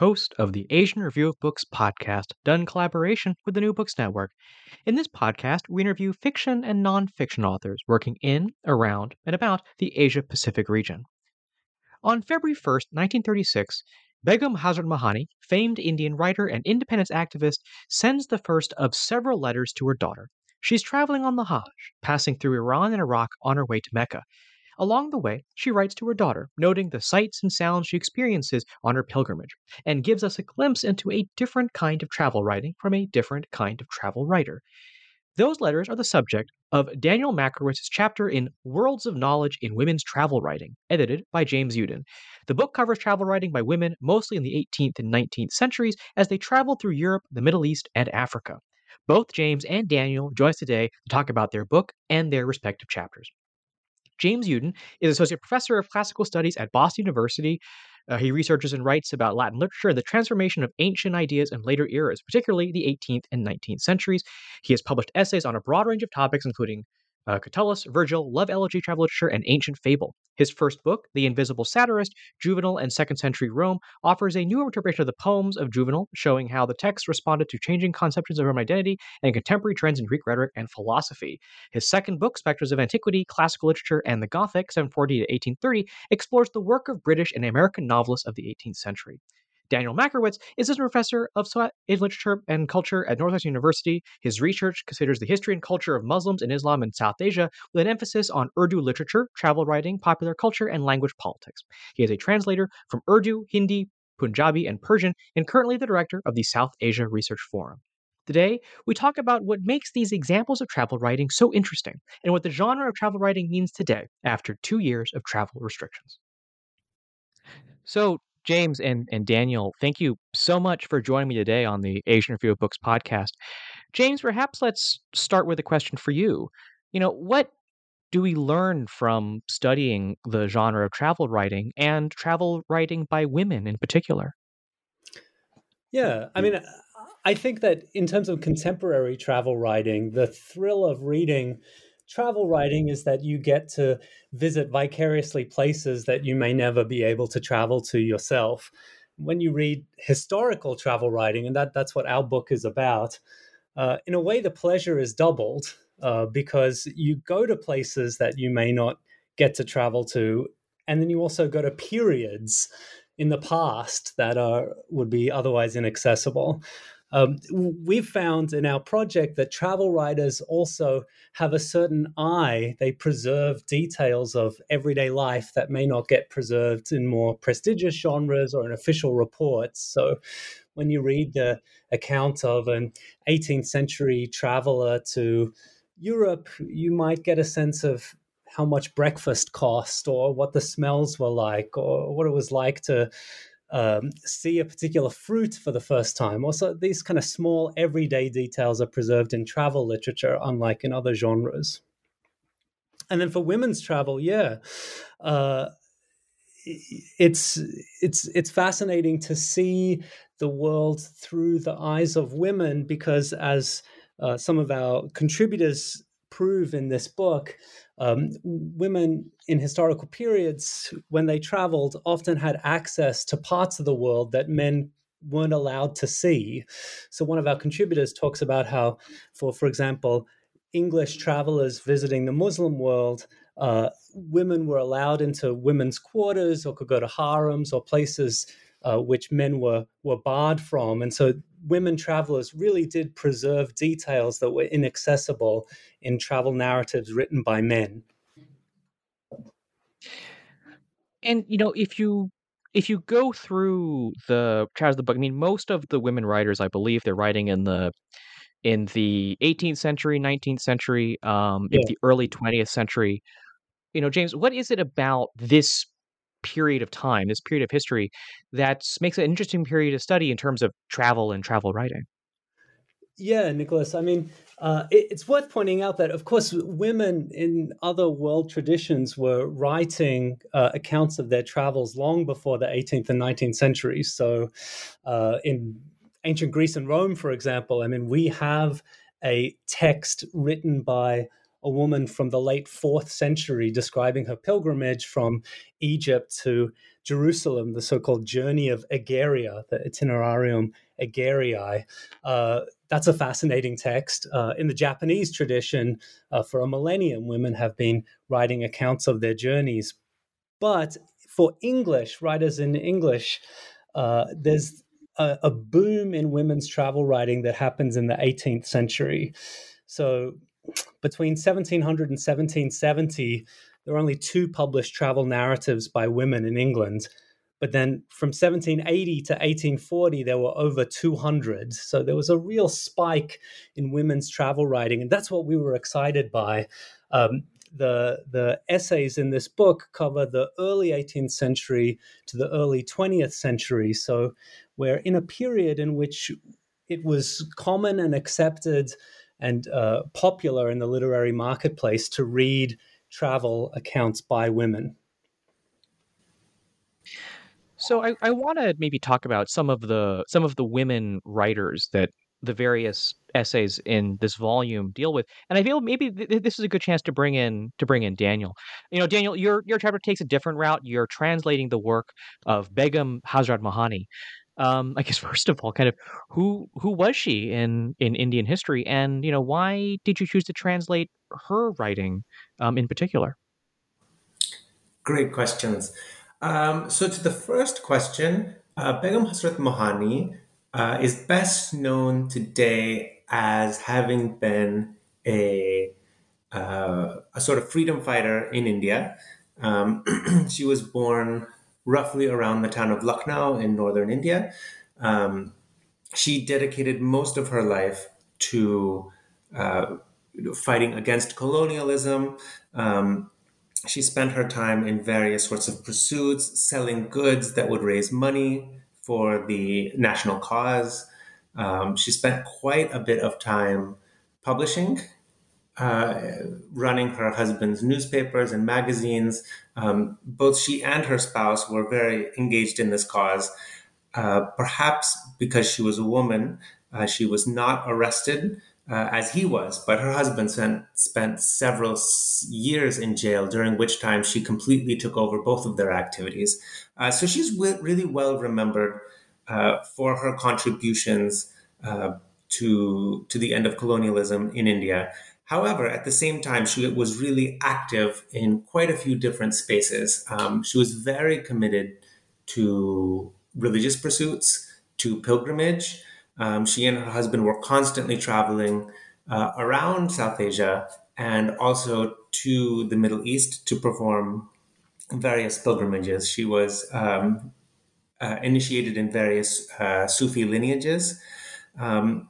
host of the Asian Review of Books podcast, done in collaboration with the New Books Network. In this podcast, we interview fiction and nonfiction authors working in, around, and about the Asia Pacific region. On February 1st, 1936, Begum Hasrat Mohani, famed Indian writer and independence activist, sends the first of several letters to her daughter. She's traveling on the Hajj, passing through Iran and Iraq on her way to Mecca. Along the way, she writes to her daughter, noting the sights and sounds she experiences on her pilgrimage, and gives us a glimpse into a different kind of travel writing from a different kind of travel writer. Those letters are the subject of Daniel Majchrowicz's chapter in Worlds of Knowledge in Women's Travel Writing, edited by James Uden. The book covers travel writing by women mostly in the 18th and 19th centuries as they traveled through Europe, the Middle East, and Africa. Both James and Daniel join us today to talk about their book and their respective chapters. James Uden is Associate Professor of Classical Studies at Boston University. Uh, he researches and writes about Latin literature and the transformation of ancient ideas in later eras, particularly the 18th and 19th centuries. He has published essays on a broad range of topics, including uh, Catullus, Virgil, love elegy, travel literature, and ancient fable. His first book, The Invisible Satirist, Juvenal and Second Century Rome, offers a new interpretation of the poems of Juvenal, showing how the text responded to changing conceptions of Roman identity and contemporary trends in Greek rhetoric and philosophy. His second book, Spectres of Antiquity, Classical Literature, and the Gothic, 740 to 1830, explores the work of British and American novelists of the 18th century. Daniel Majchrowicz is a professor of Asian literature and culture at Northwestern University. His research considers the history and culture of Muslims and Islam in South Asia with an emphasis on Urdu literature, travel writing, popular culture, and language politics. He is a translator from Urdu, Hindi, Punjabi, and Persian, and currently the director of the South Asia Research Forum. Today, we talk about what makes these examples of travel writing so interesting and what the genre of travel writing means today after two years of travel restrictions. So, James and, and Daniel, thank you so much for joining me today on the Asian Review of Books podcast. James, perhaps let's start with a question for you. You know, what do we learn from studying the genre of travel writing and travel writing by women in particular? Yeah, I mean, I think that in terms of contemporary travel writing, the thrill of reading travel writing is that you get to visit vicariously places that you may never be able to travel to yourself. When you read historical travel writing, and that, that's what our book is about, uh, in a way, the pleasure is doubled uh, because you go to places that you may not get to travel to, and then you also go to periods in the past that are would be otherwise inaccessible. Um, we've found in our project that travel writers also have a certain eye. They preserve details of everyday life that may not get preserved in more prestigious genres or in official reports. So when you read the account of an 18th century traveler to Europe, you might get a sense of how much breakfast cost or what the smells were like or what it was like to um, see a particular fruit for the first time. Also, these kind of small everyday details are preserved in travel literature, unlike in other genres. and then for women's travel, yeah, uh, it's it's it's fascinating to see the world through the eyes of women because as uh, some of our contributors prove in this book um, women in historical periods when they traveled often had access to parts of the world that men weren't allowed to see. So one of our contributors talks about how for for example english travelers visiting the muslim world uh, women were allowed into women's quarters or could go to harems or places uh, which men were were barred from, and so women travelers really did preserve details that were inaccessible in travel narratives written by men. And you know, if you if you go through the chapters of the book, I mean, most of the women writers, I believe, they're writing in the in the 18th century, 19th century, um, yeah. in the early 20th century you know, James, what is it about this period of time, this period of history, that makes an interesting period of study in terms of travel and travel writing? Yeah, Nicholas. I mean, uh, it, it's worth pointing out that, of course, women in other world traditions were writing uh, accounts of their travels long before the 18th and 19th centuries. So, uh, in ancient Greece and Rome, for example, I mean, we have a text written by a woman from the late fourth century describing her pilgrimage from Egypt to Jerusalem, the so called journey of Egeria, the itinerarium Egeriae. Uh, that's a fascinating text. Uh, in the Japanese tradition, uh, for a millennium, women have been writing accounts of their journeys. But for English, writers in English, uh, there's a, a boom in women's travel writing that happens in the 18th century. So between 1700 and 1770, there were only two published travel narratives by women in England. But then from 1780 to 1840, there were over 200. So there was a real spike in women's travel writing. And that's what we were excited by. Um, the, the essays in this book cover the early 18th century to the early 20th century. So we're in a period in which it was common and accepted and uh, popular in the literary marketplace to read travel accounts by women. So I, I want to maybe talk about some of the some of the women writers that the various essays in this volume deal with, and I feel maybe th- this is a good chance to bring in to bring in Daniel. You know, Daniel, your your chapter takes a different route. You're translating the work of Begum Hasrat Mohani, um, I guess first of all, kind of who who was she in in Indian history, and you know why did you choose to translate her writing um, in particular? Great questions. Um, so to the first question, uh, Begum Hasrat Mohani uh, is best known today as having been a uh, a sort of freedom fighter in India. Um, she was born roughly around the town of Lucknow in northern India. Um, she dedicated most of her life to uh, fighting against colonialism. Um, she spent her time in various sorts of pursuits, selling goods that would raise money for the national cause. Um, she spent quite a bit of time publishing uh, running her husband's newspapers and magazines. Um, both she and her spouse were very engaged in this cause. Uh, perhaps because she was a woman, uh, she was not arrested uh, as he was, but her husband spent, spent several years in jail, during which time she completely took over both of their activities. Uh, so she's w- really well remembered uh, for her contributions to, to the end of colonialism in India. However, at the same time, she was really active in quite a few different spaces. Um, she was very committed to religious pursuits, to pilgrimage. Um, she and her husband were constantly traveling uh, around South Asia and also to the Middle East to perform various pilgrimages. She was um, uh, initiated in various uh, Sufi lineages. Um,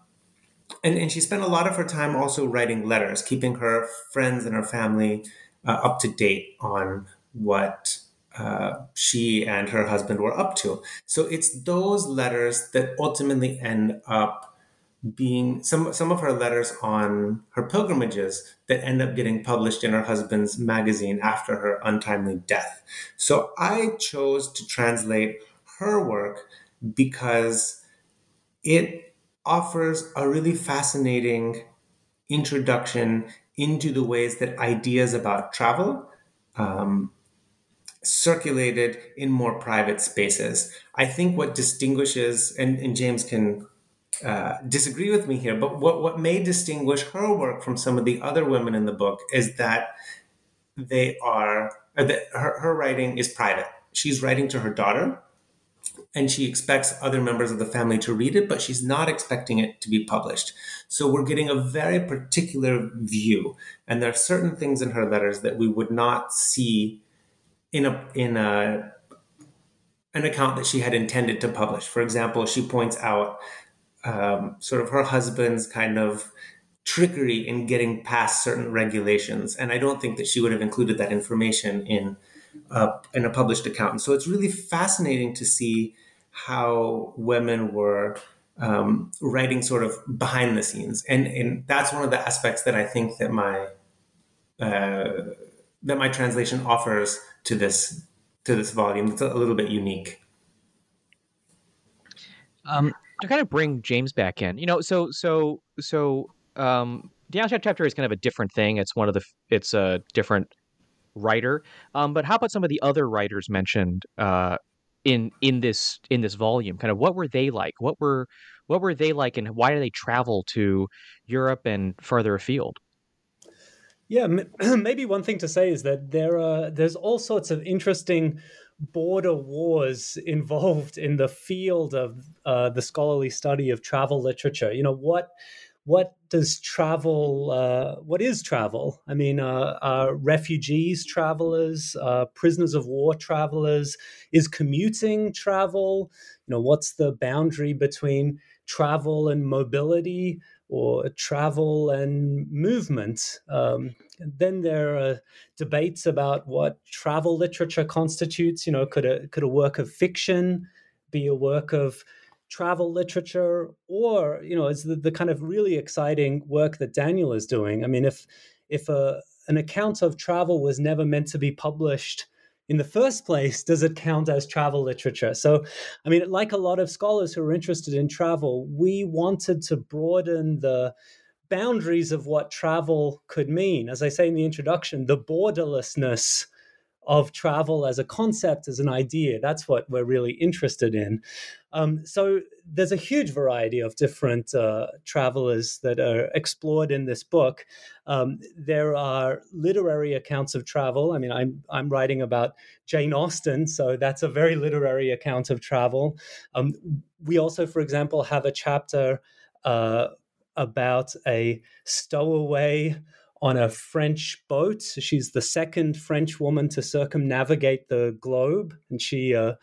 and, and she spent a lot of her time also writing letters, keeping her friends and her family uh, up to date on what uh, she and her husband were up to. So it's those letters that ultimately end up being some some of her letters on her pilgrimages that end up getting published in her husband's magazine after her untimely death. So I chose to translate her work because it offers a really fascinating introduction into the ways that ideas about travel um, circulated in more private spaces. I think what distinguishes, and, and James can uh, disagree with me here, but what, what may distinguish her work from some of the other women in the book is that they are, that her, her writing is private. She's writing to her daughter and she expects other members of the family to read it, but she's not expecting it to be published. So we're getting a very particular view. And there are certain things in her letters that we would not see in a in a an account that she had intended to publish. For example, she points out um, sort of her husband's kind of trickery in getting past certain regulations, and I don't think that she would have included that information in uh, in a published account. And so it's really fascinating to see how women were um, writing sort of behind the scenes, and and that's one of the aspects that I think that my uh, that my translation offers to this to this volume. It's a little bit unique. Um, to kind of bring James back in, you know, so so so um, the Outshot chapter is kind of a different thing. It's one of the it's a different writer. Um, but how about some of the other writers mentioned uh, in in this in this volume? Kind of what were they like? What were what were they like, and why do they travel to Europe and further afield? Yeah, maybe one thing to say is that there are there's all sorts of interesting border wars involved in the field of uh, the scholarly study of travel literature. You know what what does travel uh, what is travel? I mean uh, are refugees travelers uh, prisoners of war travelers? Is commuting travel? You know what's the boundary between travel and mobility or travel and movement? Um, then there are debates about what travel literature constitutes. You know could a could a work of fiction be a work of travel literature or you know it's the, the kind of really exciting work that daniel is doing. I mean if if a, an account of travel was never meant to be published in the first place does it count as travel literature? So i mean like a lot of scholars who are interested in travel we wanted to broaden the boundaries of what travel could mean. As i say in the introduction the borderlessness of travel as a concept, as an idea. That's what we're really interested in. Um, so there's a huge variety of different uh, travelers that are explored in this book. Um, there are literary accounts of travel. I mean, I'm I'm writing about Jane Austen, so that's a very literary account of travel. Um, we also, for example, have a chapter uh, about a stowaway on a French boat. She's the second French woman to circumnavigate the globe, and she uh,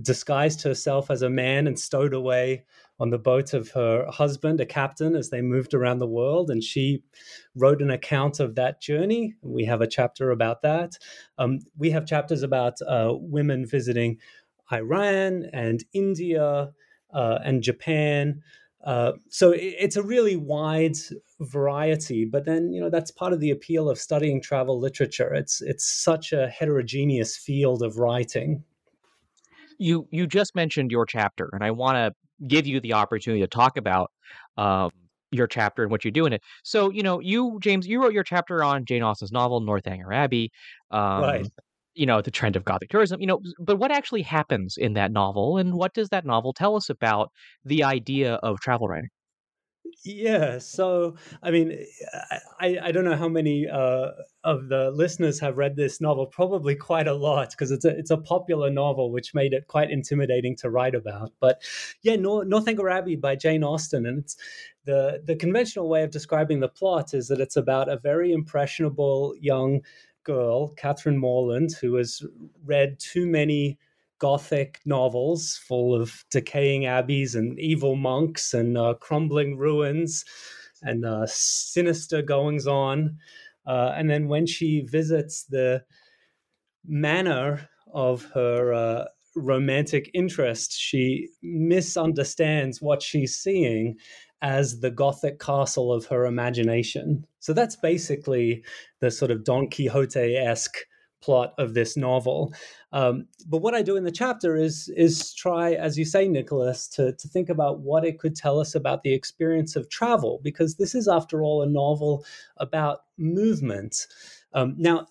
disguised herself as a man and stowed away on the boat of her husband, a captain, as they moved around the world. And she wrote an account of that journey. We have a chapter about that. Um, we have chapters about uh, women visiting Iran and India uh, and Japan. Uh, so it's a really wide variety, but then you know that's part of the appeal of studying travel literature. It's it's such a heterogeneous field of writing. You you just mentioned your chapter, and I want to give you the opportunity to talk about um, your chapter and what you do in it. So you know, you James, you wrote your chapter on Jane Austen's novel Northanger Abbey. Um, right you know the trend of gothic tourism you know but what actually happens in that novel and what does that novel tell us about the idea of travel writing? Yeah so i mean i i don't know how many uh, of the listeners have read this novel probably quite a lot because it's a it's a popular novel which made it quite intimidating to write about but yeah Nor- northanger abbey by jane austen and it's the the conventional way of describing the plot is that it's about a very impressionable young girl, Catherine Morland, who has read too many Gothic novels full of decaying abbeys and evil monks and uh, crumbling ruins and uh, sinister goings on. Uh, and then when she visits the manor of her uh, romantic interest, she misunderstands what she's seeing as the Gothic castle of her imagination. So that's basically the sort of Don Quixote esque plot of this novel. Um, but what I do in the chapter is is try, as you say, Nicholas, to to think about what it could tell us about the experience of travel, because this is, after all, a novel about movement. Um, now,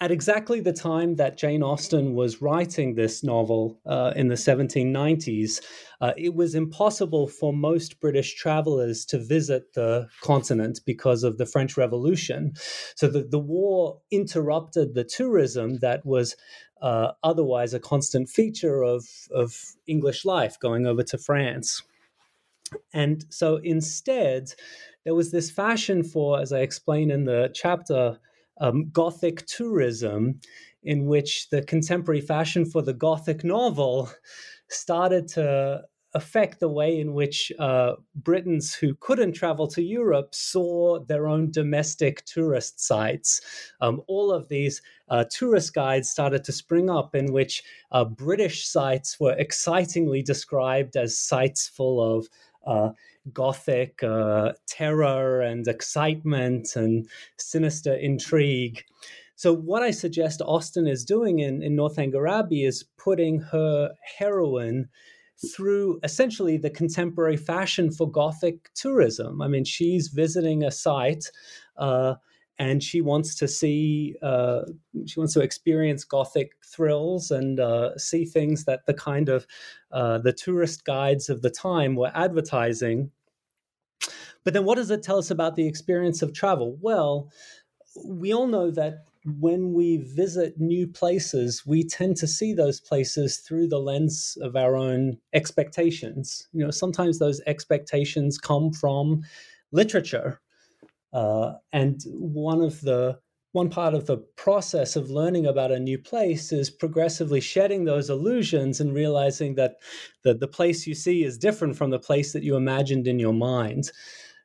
at exactly the time that Jane Austen was writing this novel uh, in the 1790s, uh, it was impossible for most British travelers to visit the continent because of the French Revolution. So the, the war interrupted the tourism that was uh, otherwise a constant feature of, of English life going over to France. And so instead, there was this fashion for, as I explain in the chapter, um, Gothic tourism, in which the contemporary fashion for the Gothic novel started to affect the way in which uh, Britons who couldn't travel to Europe saw their own domestic tourist sites. Um, all of these uh, tourist guides started to spring up in which uh, British sites were excitingly described as sites full of uh, gothic uh, terror and excitement and sinister intrigue. So, what I suggest Austen is doing in, in Northanger Abbey is putting her heroine through essentially the contemporary fashion for Gothic tourism. I mean, she's visiting a site. Uh, and she wants to see uh, she wants to experience gothic thrills and uh, see things that the kind of uh, the tourist guides of the time were advertising but then what does it tell us about the experience of travel well we all know that when we visit new places we tend to see those places through the lens of our own expectations you know sometimes those expectations come from literature uh, and one of the one part of the process of learning about a new place is progressively shedding those illusions and realizing that the, the place you see is different from the place that you imagined in your mind.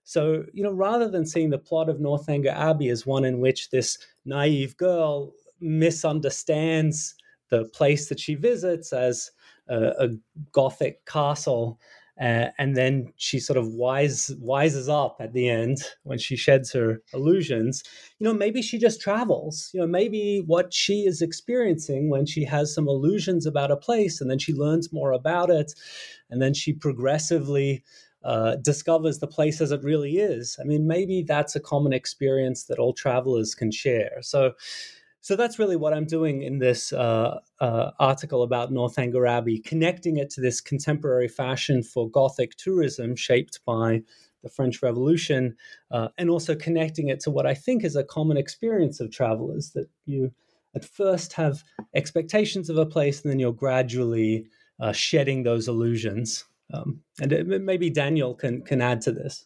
So, you know, rather than seeing the plot of Northanger Abbey as one in which this naive girl misunderstands the place that she visits as a, a Gothic castle uh, and then she sort of wise wises up at the end when she sheds her illusions. You know, maybe she just travels. You know, maybe what she is experiencing when she has some illusions about a place, and then she learns more about it, and then she progressively uh, discovers the place as it really is. I mean, maybe that's a common experience that all travelers can share. So so that's really what I'm doing in this uh, uh, article about Northanger Abbey, connecting it to this contemporary fashion for Gothic tourism shaped by the French Revolution, uh, and also connecting it to what I think is a common experience of travelers that you at first have expectations of a place and then you're gradually uh, shedding those illusions. Um, and it, maybe Daniel can, can add to this.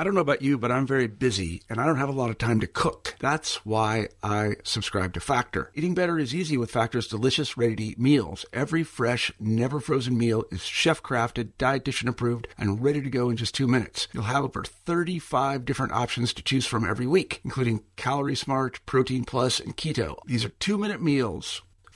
I don't know about you, but I'm very busy and I don't have a lot of time to cook. That's why I subscribe to Factor. Eating better is easy with Factor's delicious, ready to eat meals. Every fresh, never frozen meal is chef crafted, dietitian approved, and ready to go in just two minutes. You'll have over 35 different options to choose from every week, including Calorie Smart, Protein Plus, and Keto. These are two minute meals.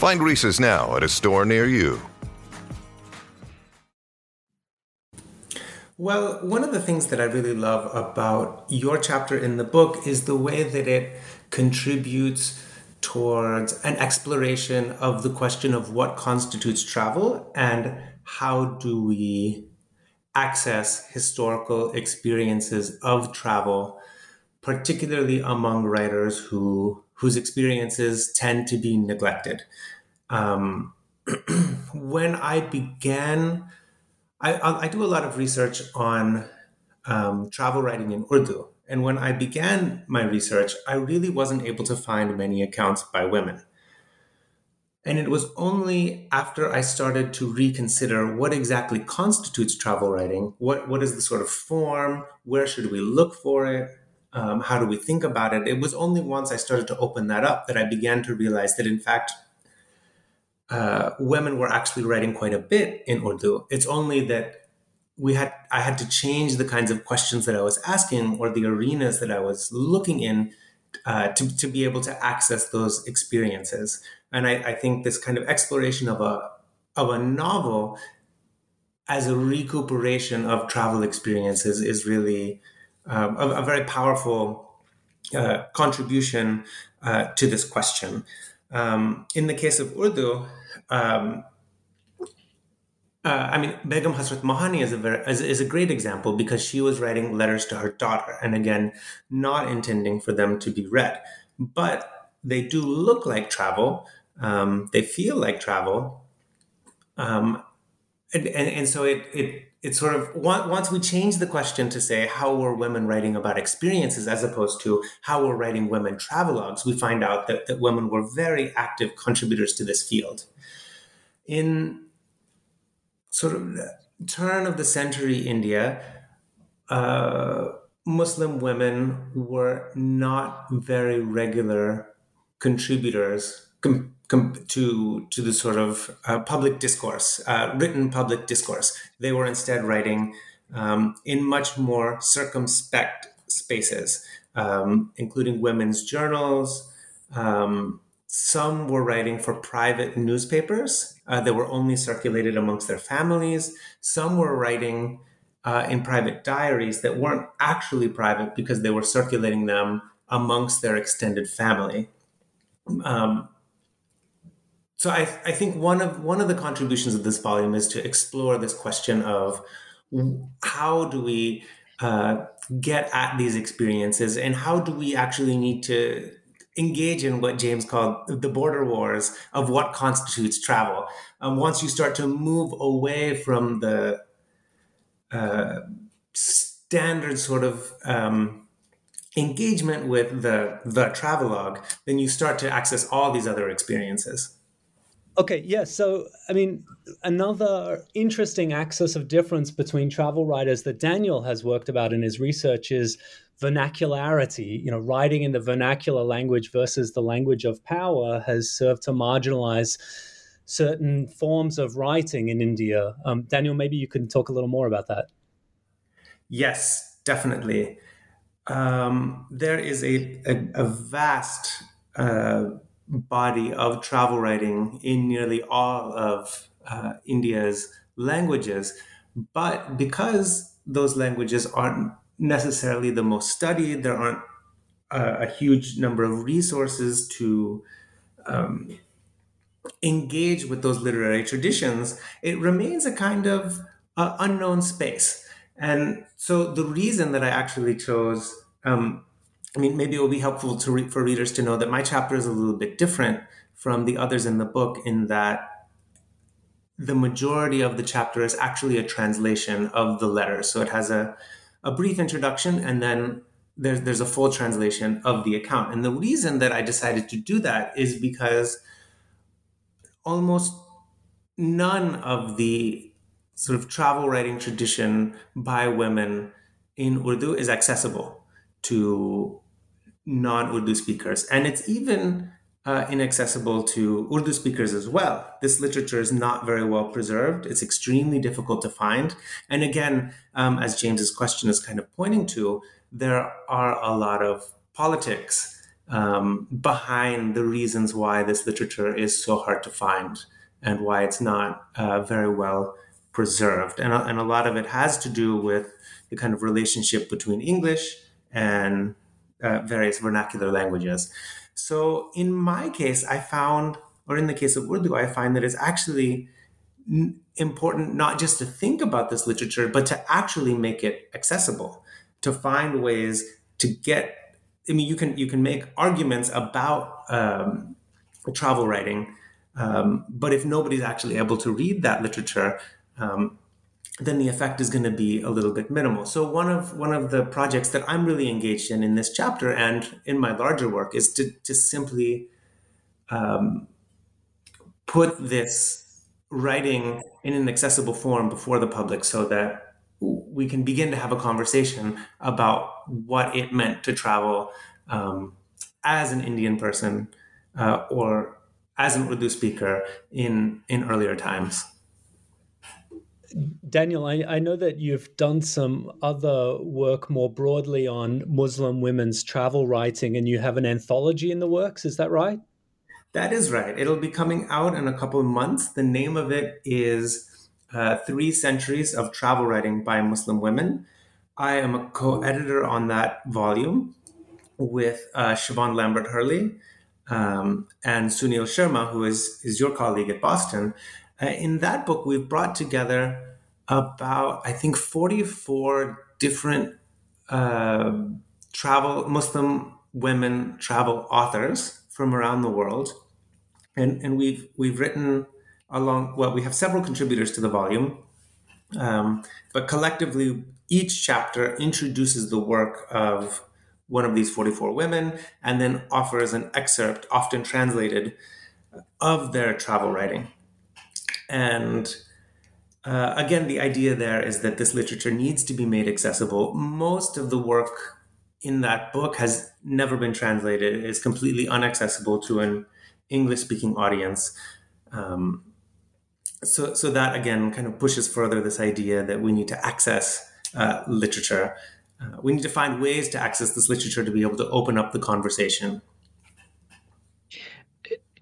Find Reese's now at a store near you. Well, one of the things that I really love about your chapter in the book is the way that it contributes towards an exploration of the question of what constitutes travel and how do we access historical experiences of travel, particularly among writers who whose experiences tend to be neglected. Um, when I began, I, I, do a lot of research on um, travel writing in Urdu. And when I began my research, I really wasn't able to find many accounts by women. And it was only after I started to reconsider what exactly constitutes travel writing, what, what is the sort of form, where should we look for it, um, how do we think about it? It was only once I started to open that up that I began to realize that, in fact, uh, women were actually writing quite a bit in Urdu. It's only that we had I had to change the kinds of questions that I was asking or the arenas that I was looking in uh, to, to be able to access those experiences. And I, I think this kind of exploration of a of a novel as a recuperation of travel experiences is really um, a, a, very powerful uh, contribution uh, to this question. Um, in the case of Urdu, um, uh, I mean, Begum Hasrat Mohani is a very is, is, a great example because she was writing letters to her daughter, and again, not intending for them to be read, but they do look like travel. Um, they feel like travel, um, and, and, and so it it it sort of once we change the question to say how were women writing about experiences as opposed to how were writing women travelogues, we find out that, that women were very active contributors to this field. In sort of turn of the century India, uh, Muslim women were not very regular contributors com- to to the sort of uh, public discourse, uh, written public discourse. They were instead writing um, in much more circumspect spaces, um, including women's journals. Um, some were writing for private newspapers uh, that were only circulated amongst their families. Some were writing uh, in private diaries that weren't actually private because they were circulating them amongst their extended family. Um, so I, I, think one of one of the contributions of this volume is to explore this question of how do we uh, get at these experiences and how do we actually need to engage in what James called the border wars of what constitutes travel. Um, once you start to move away from the uh, standard sort of um, engagement with the the travelogue, then you start to access all these other experiences. Okay, yeah. So, I mean, another interesting axis of difference between travel writers that Daniel has worked about in his research is vernacularity, you know, writing in the vernacular language versus the language of power has served to marginalize certain forms of writing in India. Um, Daniel, maybe you can talk a little more about that. Yes, definitely. Um, there is a, a, a vast uh, body of travel writing in nearly all of uh, India's languages, but because those languages aren't necessarily the most studied. There aren't a, a huge number of resources to um, engage with those literary traditions. It remains a kind of uh, unknown space. And so the reason that I actually chose, um, I mean, maybe it will be helpful to re- for readers to know that my chapter is a little bit different from the others in the book in that the majority of the chapter is actually a translation of the letter. So it has a a brief introduction and then there's there's a full translation of the account. And the reason that I decided to do that is because almost none of the sort of travel writing tradition by women in Urdu is accessible to non-Urdu speakers. And it's even uh, inaccessible to Urdu speakers as well. This literature is not very well preserved. It's extremely difficult to find. And again, um, as James's question is kind of pointing to, there are a lot of politics um, behind the reasons why this literature is so hard to find and why it's not uh, very well preserved. And, and a lot of it has to do with the kind of relationship between English and uh, various vernacular languages. So in my case, I found, or in the case of Urdu, I find that it's actually important not just to think about this literature, but to actually make it accessible, to find ways to get. I mean, you can you can make arguments about um, travel writing, um, but if nobody's actually able to read that literature, um, then the effect is going to be a little bit minimal. So one of one of the projects that I'm really engaged in in this chapter and in my larger work is to to simply um, put this writing in an accessible form before the public so that we can begin to have a conversation about what it meant to travel um, as an Indian person uh, or as an Urdu speaker in in earlier times. Daniel, I, I know that you've done some other work more broadly on Muslim women's travel writing, and you have an anthology in the works. Is that right? That is right. It'll be coming out in a couple of months. The name of it is uh, Three Centuries of Travel Writing by Muslim Women. I am a co editor on that volume with uh, Siobhan Lambert Hurley um, and Sunil Sharma, who is, is your colleague at Boston. Uh, in that book, we've brought together about, I think, 44 different uh, travel, Muslim women travel authors from around the world, and and we've we've written along. Well, we have several contributors to the volume, um, but collectively, each chapter introduces the work of one of these 44 women and then offers an excerpt, often translated, of their travel writing. And uh, again, the idea there is that this literature needs to be made accessible. Most of the work in that book has never been translated. It is completely inaccessible to an English speaking audience. Um, so, so that again kind of pushes further this idea that we need to access uh, literature. Uh, we need to find ways to access this literature to be able to open up the conversation.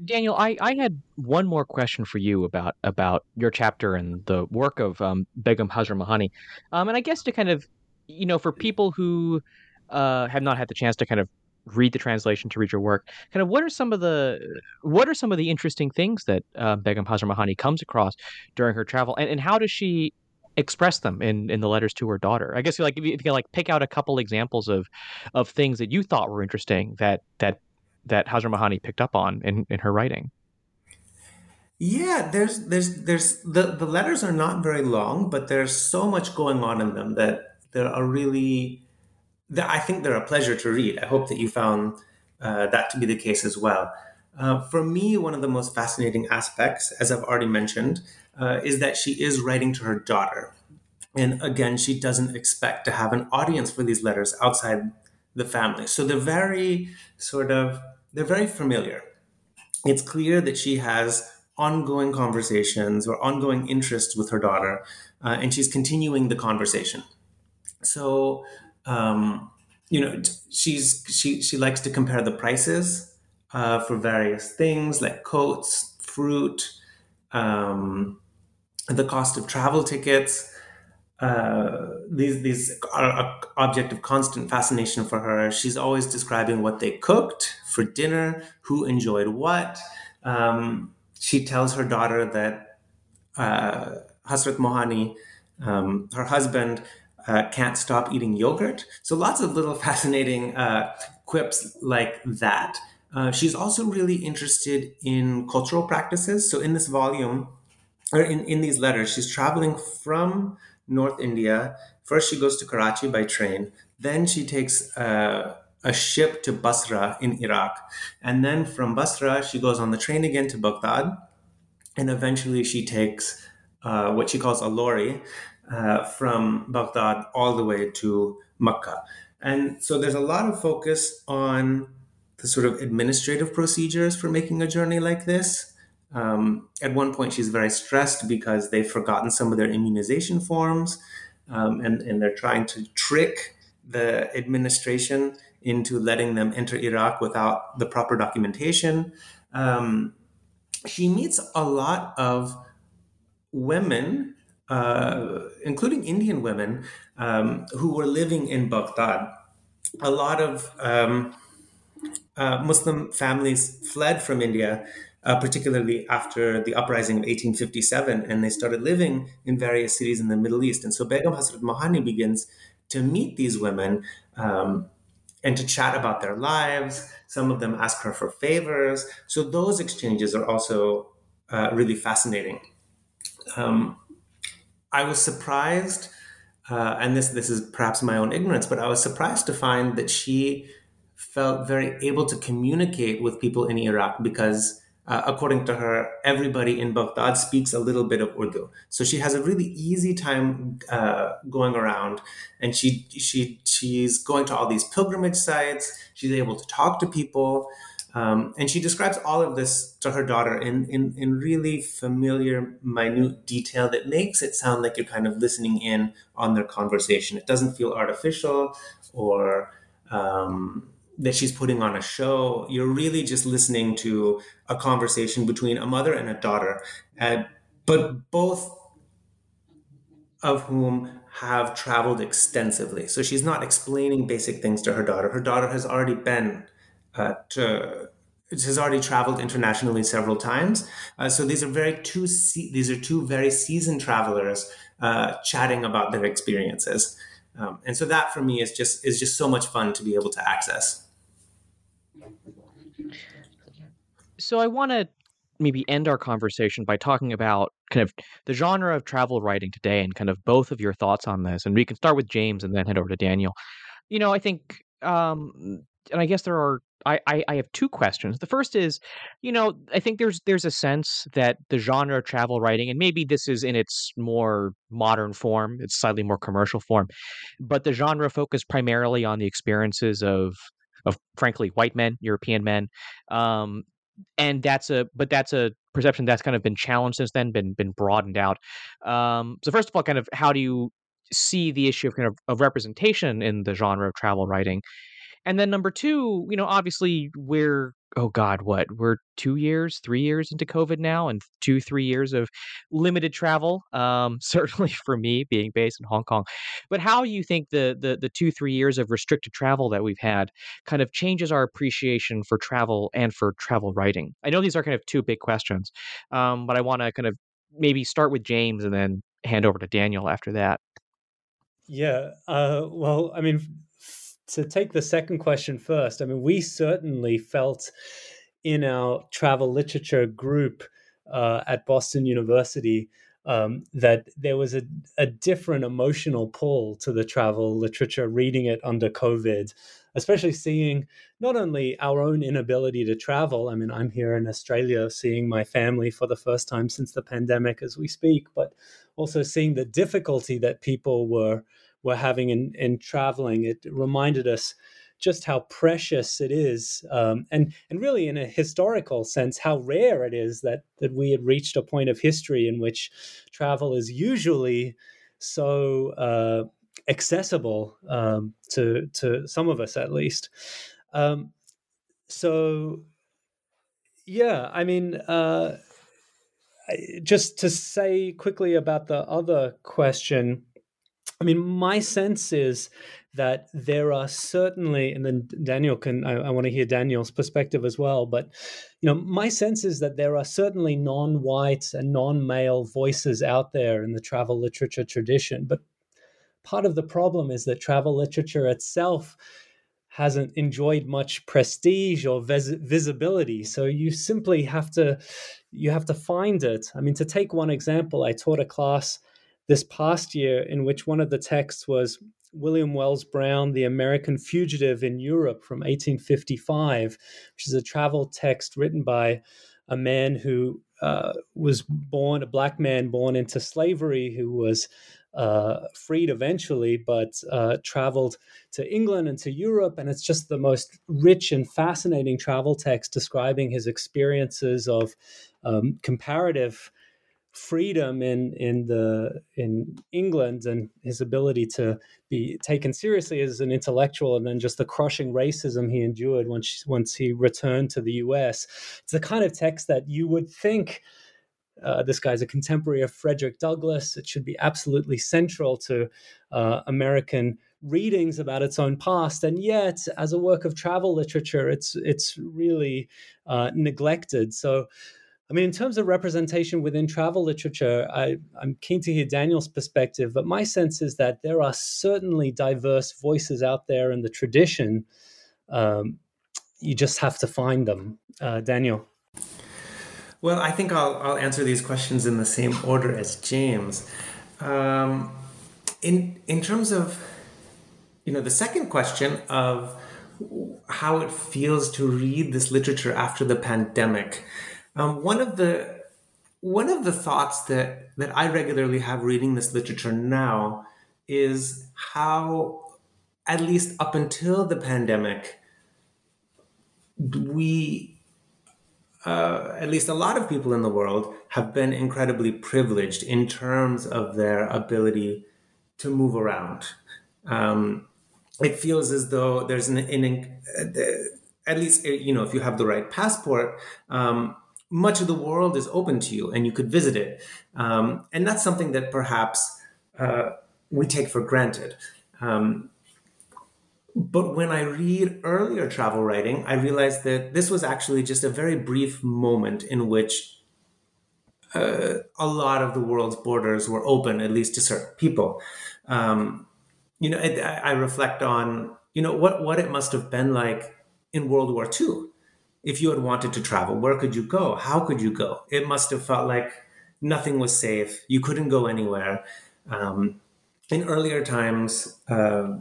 Daniel, I, I had one more question for you about about your chapter and the work of um, Begum Hasrat Mohani, um, and I guess to kind of, you know, for people who uh, have not had the chance to kind of read the translation to read your work kind of what are some of the what are some of the interesting things that uh, begum hasrat mohani comes across during her travel? And, and how does she express them in in the letters to her daughter? I guess like if you, if you can like pick out a couple examples of of things that you thought were interesting that that that Hazra mahani picked up on in in her writing yeah there's there's there's the the letters are not very long but there's so much going on in them that there are really I think they're a pleasure to read. I hope that you found uh, that to be the case as well. Uh, for me, one of the most fascinating aspects, as I've already mentioned, uh, is that she is writing to her daughter. And again, she doesn't expect to have an audience for these letters outside the family. So they're very sort of, they're very familiar. It's clear that she has ongoing conversations or ongoing interests with her daughter, uh, and she's continuing the conversation. So um, you know, she's she she likes to compare the prices uh, for various things like coats, fruit, um, the cost of travel tickets. Uh, these these are object of constant fascination for her. She's always describing what they cooked for dinner, who enjoyed what. Um, she tells her daughter that uh, Hasrat Mohani, um, her husband, uh, can't stop eating yogurt. So lots of little fascinating uh, quips like that. Uh, she's also really interested in cultural practices. So in this volume, or in, in these letters, she's traveling from North India. First, she goes to Karachi by train. Then she takes uh, a ship to Basra in Iraq. And then from Basra, she goes on the train again to Baghdad. And eventually, she takes uh, what she calls a lorry uh, from Baghdad all the way to Mecca. And so there's a lot of focus on the sort of administrative procedures for making a journey like this. Um, at one point, she's very stressed because they've forgotten some of their immunization forms um, and, and they're trying to trick the administration into letting them enter Iraq without the proper documentation. Um, she meets a lot of women uh, including Indian women um, who were living in Baghdad a lot of um, uh, Muslim families fled from India, uh, particularly after the uprising of 1857, and they started living in various cities in the Middle East. And so Begum Hasrat Mohani begins to meet these women um, and to chat about their lives. Some of them ask her for favors. So those exchanges are also uh, really fascinating. Um, I was surprised, uh, and this this is perhaps my own ignorance, but I was surprised to find that she felt very able to communicate with people in Iraq because uh, according to her, everybody in Baghdad speaks a little bit of Urdu. So she has a really easy time uh, going around, and she she she's going to all these pilgrimage sites. She's able to talk to people, um, and she describes all of this to her daughter in, in in really familiar, minute detail that makes it sound like you're kind of listening in on their conversation. It doesn't feel artificial or um, that she's putting on a show. You're really just listening to a conversation between a mother and a daughter, uh, but both of whom have traveled extensively. So she's not explaining basic things to her daughter. Her daughter has already been uh, to has already traveled internationally several times. Uh, so these are very two se- these are two very seasoned travelers uh, chatting about their experiences. Um, and so that for me is just is just so much fun to be able to access. So I want to maybe end our conversation by talking about kind of the genre of travel writing today and kind of both of your thoughts on this. And we can start with James and then head over to Daniel. You know, I think, um, and I guess there are. I, I, I have two questions. The first is, you know, I think there's there's a sense that the genre of travel writing, and maybe this is in its more modern form, it's slightly more commercial form, but the genre focused primarily on the experiences of of frankly white men, European men, um, and that's a but that's a perception that's kind of been challenged since then, been been broadened out. Um, so first of all, kind of how do you see the issue of kind of, of representation in the genre of travel writing? And then number two, you know, obviously we're oh god, what we're two years, three years into COVID now, and two, three years of limited travel. Um, certainly for me, being based in Hong Kong. But how you think the the the two, three years of restricted travel that we've had kind of changes our appreciation for travel and for travel writing? I know these are kind of two big questions, um, but I want to kind of maybe start with James and then hand over to Daniel after that. Yeah. Uh, well, I mean, to take the second question first, I mean, we certainly felt in our travel literature group uh, at Boston University um, that there was a, a different emotional pull to the travel literature, reading it under COVID, especially seeing not only our own inability to travel. I mean, I'm here in Australia seeing my family for the first time since the pandemic as we speak, but also seeing the difficulty that people were were having in, in traveling. It reminded us just how precious it is, um, and and really in a historical sense, how rare it is that that we had reached a point of history in which travel is usually so uh, accessible um, to to some of us at least. Um, so, yeah, I mean. Uh, just to say quickly about the other question, I mean, my sense is that there are certainly, and then Daniel can, I, I want to hear Daniel's perspective as well. But, you know, my sense is that there are certainly non white and non male voices out there in the travel literature tradition. But part of the problem is that travel literature itself hasn't enjoyed much prestige or vis- visibility so you simply have to you have to find it i mean to take one example i taught a class this past year, in which one of the texts was William Wells Brown, The American Fugitive in Europe from 1855, which is a travel text written by a man who uh, was born, a black man born into slavery, who was uh, freed eventually, but uh, traveled to England and to Europe. And it's just the most rich and fascinating travel text describing his experiences of um, comparative freedom in in the in England and his ability to be taken seriously as an intellectual, and then just the crushing racism he endured once once he returned to the U.S. It's the kind of text that you would think. Uh, this guy's a contemporary of Frederick Douglass. It should be absolutely central to uh, American readings about its own past, and yet as a work of travel literature, it's it's really uh, neglected. So. I mean, in terms of representation within travel literature, I, I'm keen to hear Daniel's perspective, but my sense is that there are certainly diverse voices out there in the tradition. Um, you just have to find them. Uh, Daniel. Well, I think I'll, I'll answer these questions in the same order as James. Um, in in terms of you know the second question of how it feels to read this literature after the pandemic um, one of the one of the thoughts that that i regularly have reading this literature now is how at least up until the pandemic we uh, at least a lot of people in the world have been incredibly privileged in terms of their ability to move around. Um, it feels as though there's an, an, uh, at least uh, you know if you have the right passport, um, much of the world is open to you and you could visit it, um, and that's something that perhaps uh, we take for granted. Um, but when I read earlier travel writing, I realized that this was actually just a very brief moment in which uh, a lot of the world's borders were open, at least to certain people. Um, you know, I, I reflect on you know what what it must have been like in World War II. If you had wanted to travel, where could you go? How could you go? It must have felt like nothing was safe. You couldn't go anywhere. Um, in earlier times, uh,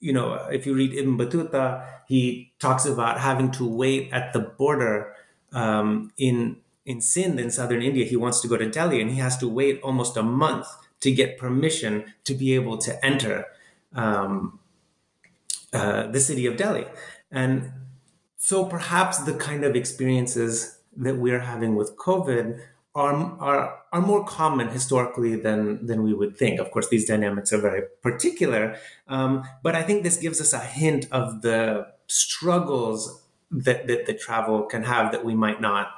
you know, if you read Ibn Battuta, he talks about having to wait at the border um, in in Sindh in southern India. He wants to go to Delhi, and he has to wait almost a month to get permission to be able to enter um, uh, the city of Delhi. And so, perhaps the kind of experiences that we're having with COVID are, are, are more common historically than, than we would think. Of course, these dynamics are very particular, um, but I think this gives us a hint of the struggles that, that, the travel can have that we might not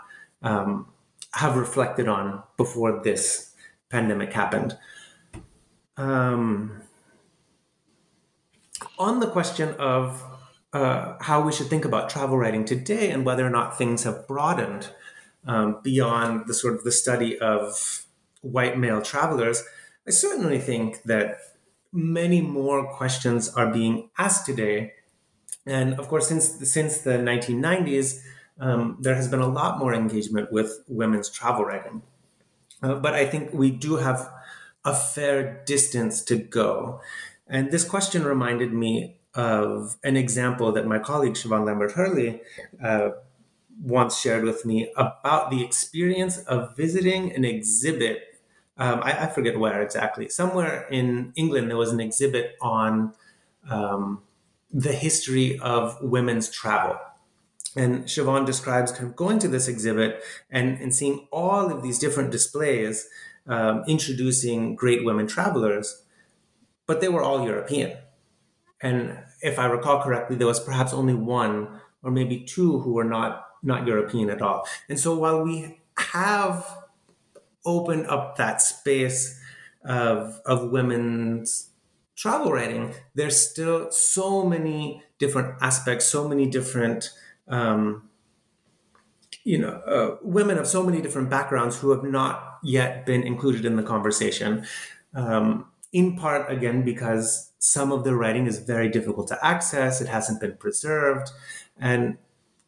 um, have reflected on before this pandemic happened. Um, on the question of uh, how we should think about travel writing today and whether or not things have broadened, um, beyond the sort of the study of white male travelers, I certainly think that many more questions are being asked today. And of course, since since the 1990s, um, there has been a lot more engagement with women's travel writing. Uh, but I think we do have a fair distance to go. And this question reminded me of an example that my colleague Siobhan Lambert Hurley uh, once shared with me about the experience of visiting an exhibit. Um, I, I, forget where exactly. Somewhere in England, there was an exhibit on um, the history of women's travel. And Siobhan describes kind of going to this exhibit and, and seeing all of these different displays um, introducing great women travelers, but they were all European. And if I recall correctly, there was perhaps only one or maybe two who were not not European at all. And so while we have opened up that space of, of women's travel writing, there's still so many different aspects, so many different, um, you know, uh, women of so many different backgrounds who have not yet been included in the conversation. Um, in part, again, because some of the writing is very difficult to access, it hasn't been preserved. And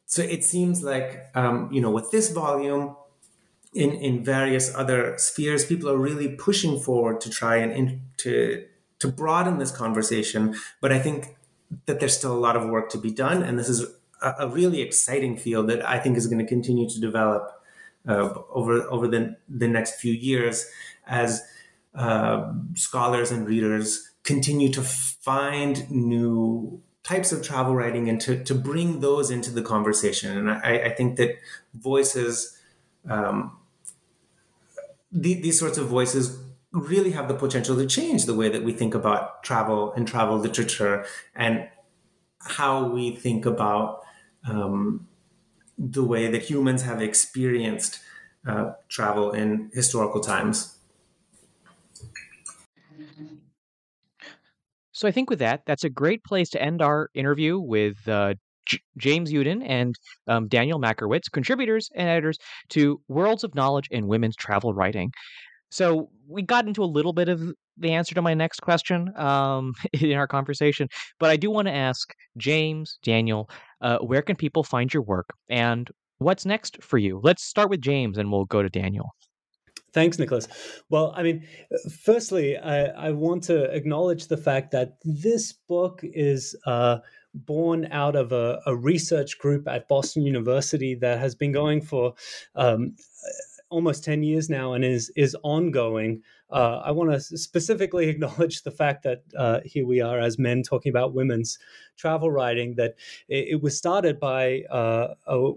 so it seems like, um, you know, with this volume, in, in various other spheres, people are really pushing forward to try and in, to to broaden this conversation. But I think that there's still a lot of work to be done, and this is a, a really exciting field that I think is going to continue to develop uh, over over the the next few years as uh, scholars and readers continue to find new types of travel writing and to, to bring those into the conversation. And I, I think that voices, um, the, these sorts of voices really have the potential to change the way that we think about travel and travel literature and how we think about um, the way that humans have experienced uh, travel in historical times. So I think with that, that's a great place to end our interview with uh, J- James Uden and um, Daniel Majchrowicz, contributors and editors to Worlds of Knowledge in Women's Travel Writing. So we got into a little bit of the answer to my next question um, in our conversation, but I do want to ask James, Daniel, uh, where can people find your work and what's next for you? Let's start with James and we'll go to Daniel. Thanks, Nicholas. Well, I mean, firstly, I, I want to acknowledge the fact that this book is uh, born out of a, a, research group at Boston University that has been going for um, almost 10 years now and is, is ongoing. Uh, I want to specifically acknowledge the fact that uh, here we are as men talking about women's travel writing, that it, it was started by uh, a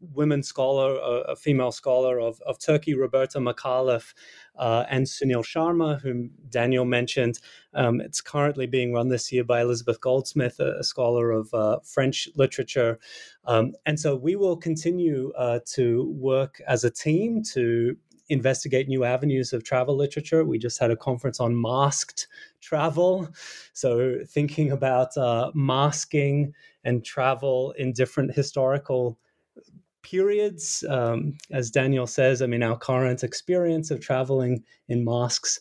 women scholar, a, female scholar of, of Turkey, Roberta Micallef, uh, and Sunil Sharma, whom Daniel mentioned. Um, it's currently being run this year by Elizabeth Goldsmith, a, a scholar of uh, French literature. Um, and so we will continue uh, to work as a team to investigate new avenues of travel literature. We just had a conference on masked travel. So, thinking about uh, masking and travel in different historical periods. Um, as Daniel says, I mean, our current experience of traveling in mosques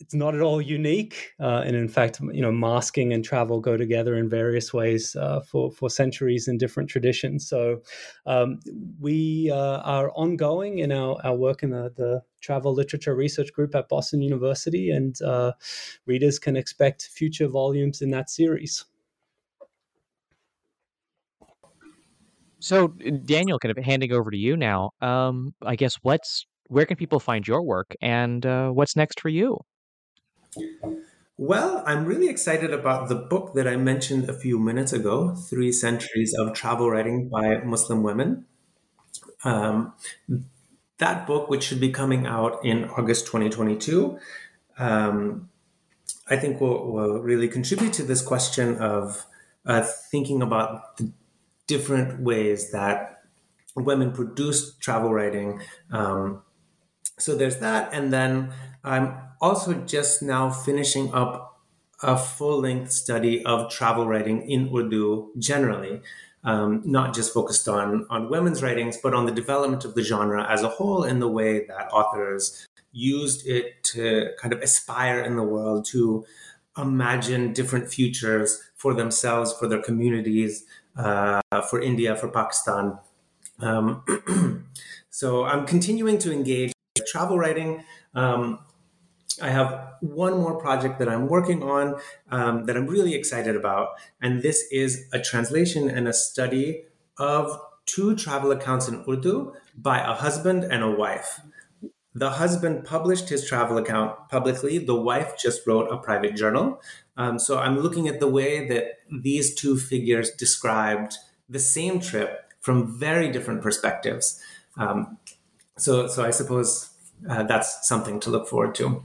it's not at all unique. Uh, and in fact, you know, masking and travel go together in various ways uh, for, for centuries in different traditions. So um, we uh, are ongoing in our, our work in the, the travel literature research group at Boston University, and uh, readers can expect future volumes in that series. So, uh, Daniel, kind of handing over to you now. Um, I guess what's where can people find your work, and uh, what's next for you? Well, I'm really excited about the book that I mentioned a few minutes ago Three Centuries of Travel Writing by Muslim Women. Um, that book, which should be coming out in August 2022, um, I think will, will, really contribute to this question of uh, thinking about the different ways that women produce travel writing. Um, so there's that. And then I'm also just now finishing up a full length study of travel writing in Urdu generally. Um, not just focused on on women's writings, but on the development of the genre as a whole, in the way that authors used it to kind of aspire in the world to imagine different futures for themselves, for their communities, for India, for Pakistan. Um, so I'm continuing to engage travel writing. Um, I have one more project that I'm working on um, that I'm really excited about, and this is a translation and a study of two travel accounts in Urdu by a husband and a wife. The husband published his travel account publicly. The wife just wrote a private journal. Um, so I'm looking at the way that these two figures described the same trip from very different perspectives. Um, so, so I suppose uh, that's something to look forward to.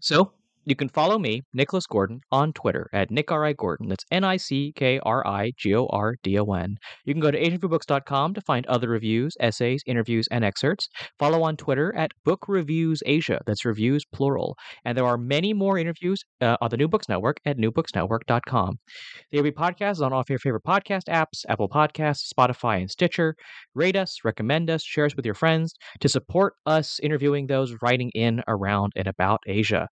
So, you can follow me, Nicholas Gordon, on Twitter at NickRI Gordon. That's N I C K R I G O R D O N. You can go to AsianReviewBooks.com to find other reviews, essays, interviews, and excerpts. Follow on Twitter at Book Reviews Asia. That's reviews plural. And there are many more interviews uh, on the New Books Network at newbooksnetwork.com. There will be podcasts on all your favorite podcast apps Apple Podcasts, Spotify, and Stitcher. Rate us, recommend us, share us with your friends to support us interviewing those writing in, around, and about Asia.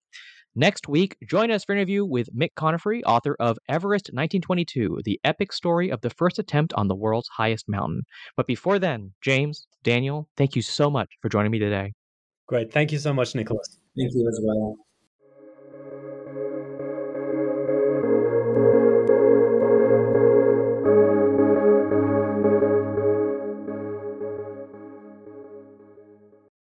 Next week, join us for an interview with Mick Conefrey, author of Everest 1922, the epic story of the first attempt on the world's highest mountain. But before then, James, Daniel, thank you so much for joining me today. Great. Thank you so much, Nicholas. Thank you as well.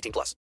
18 plus.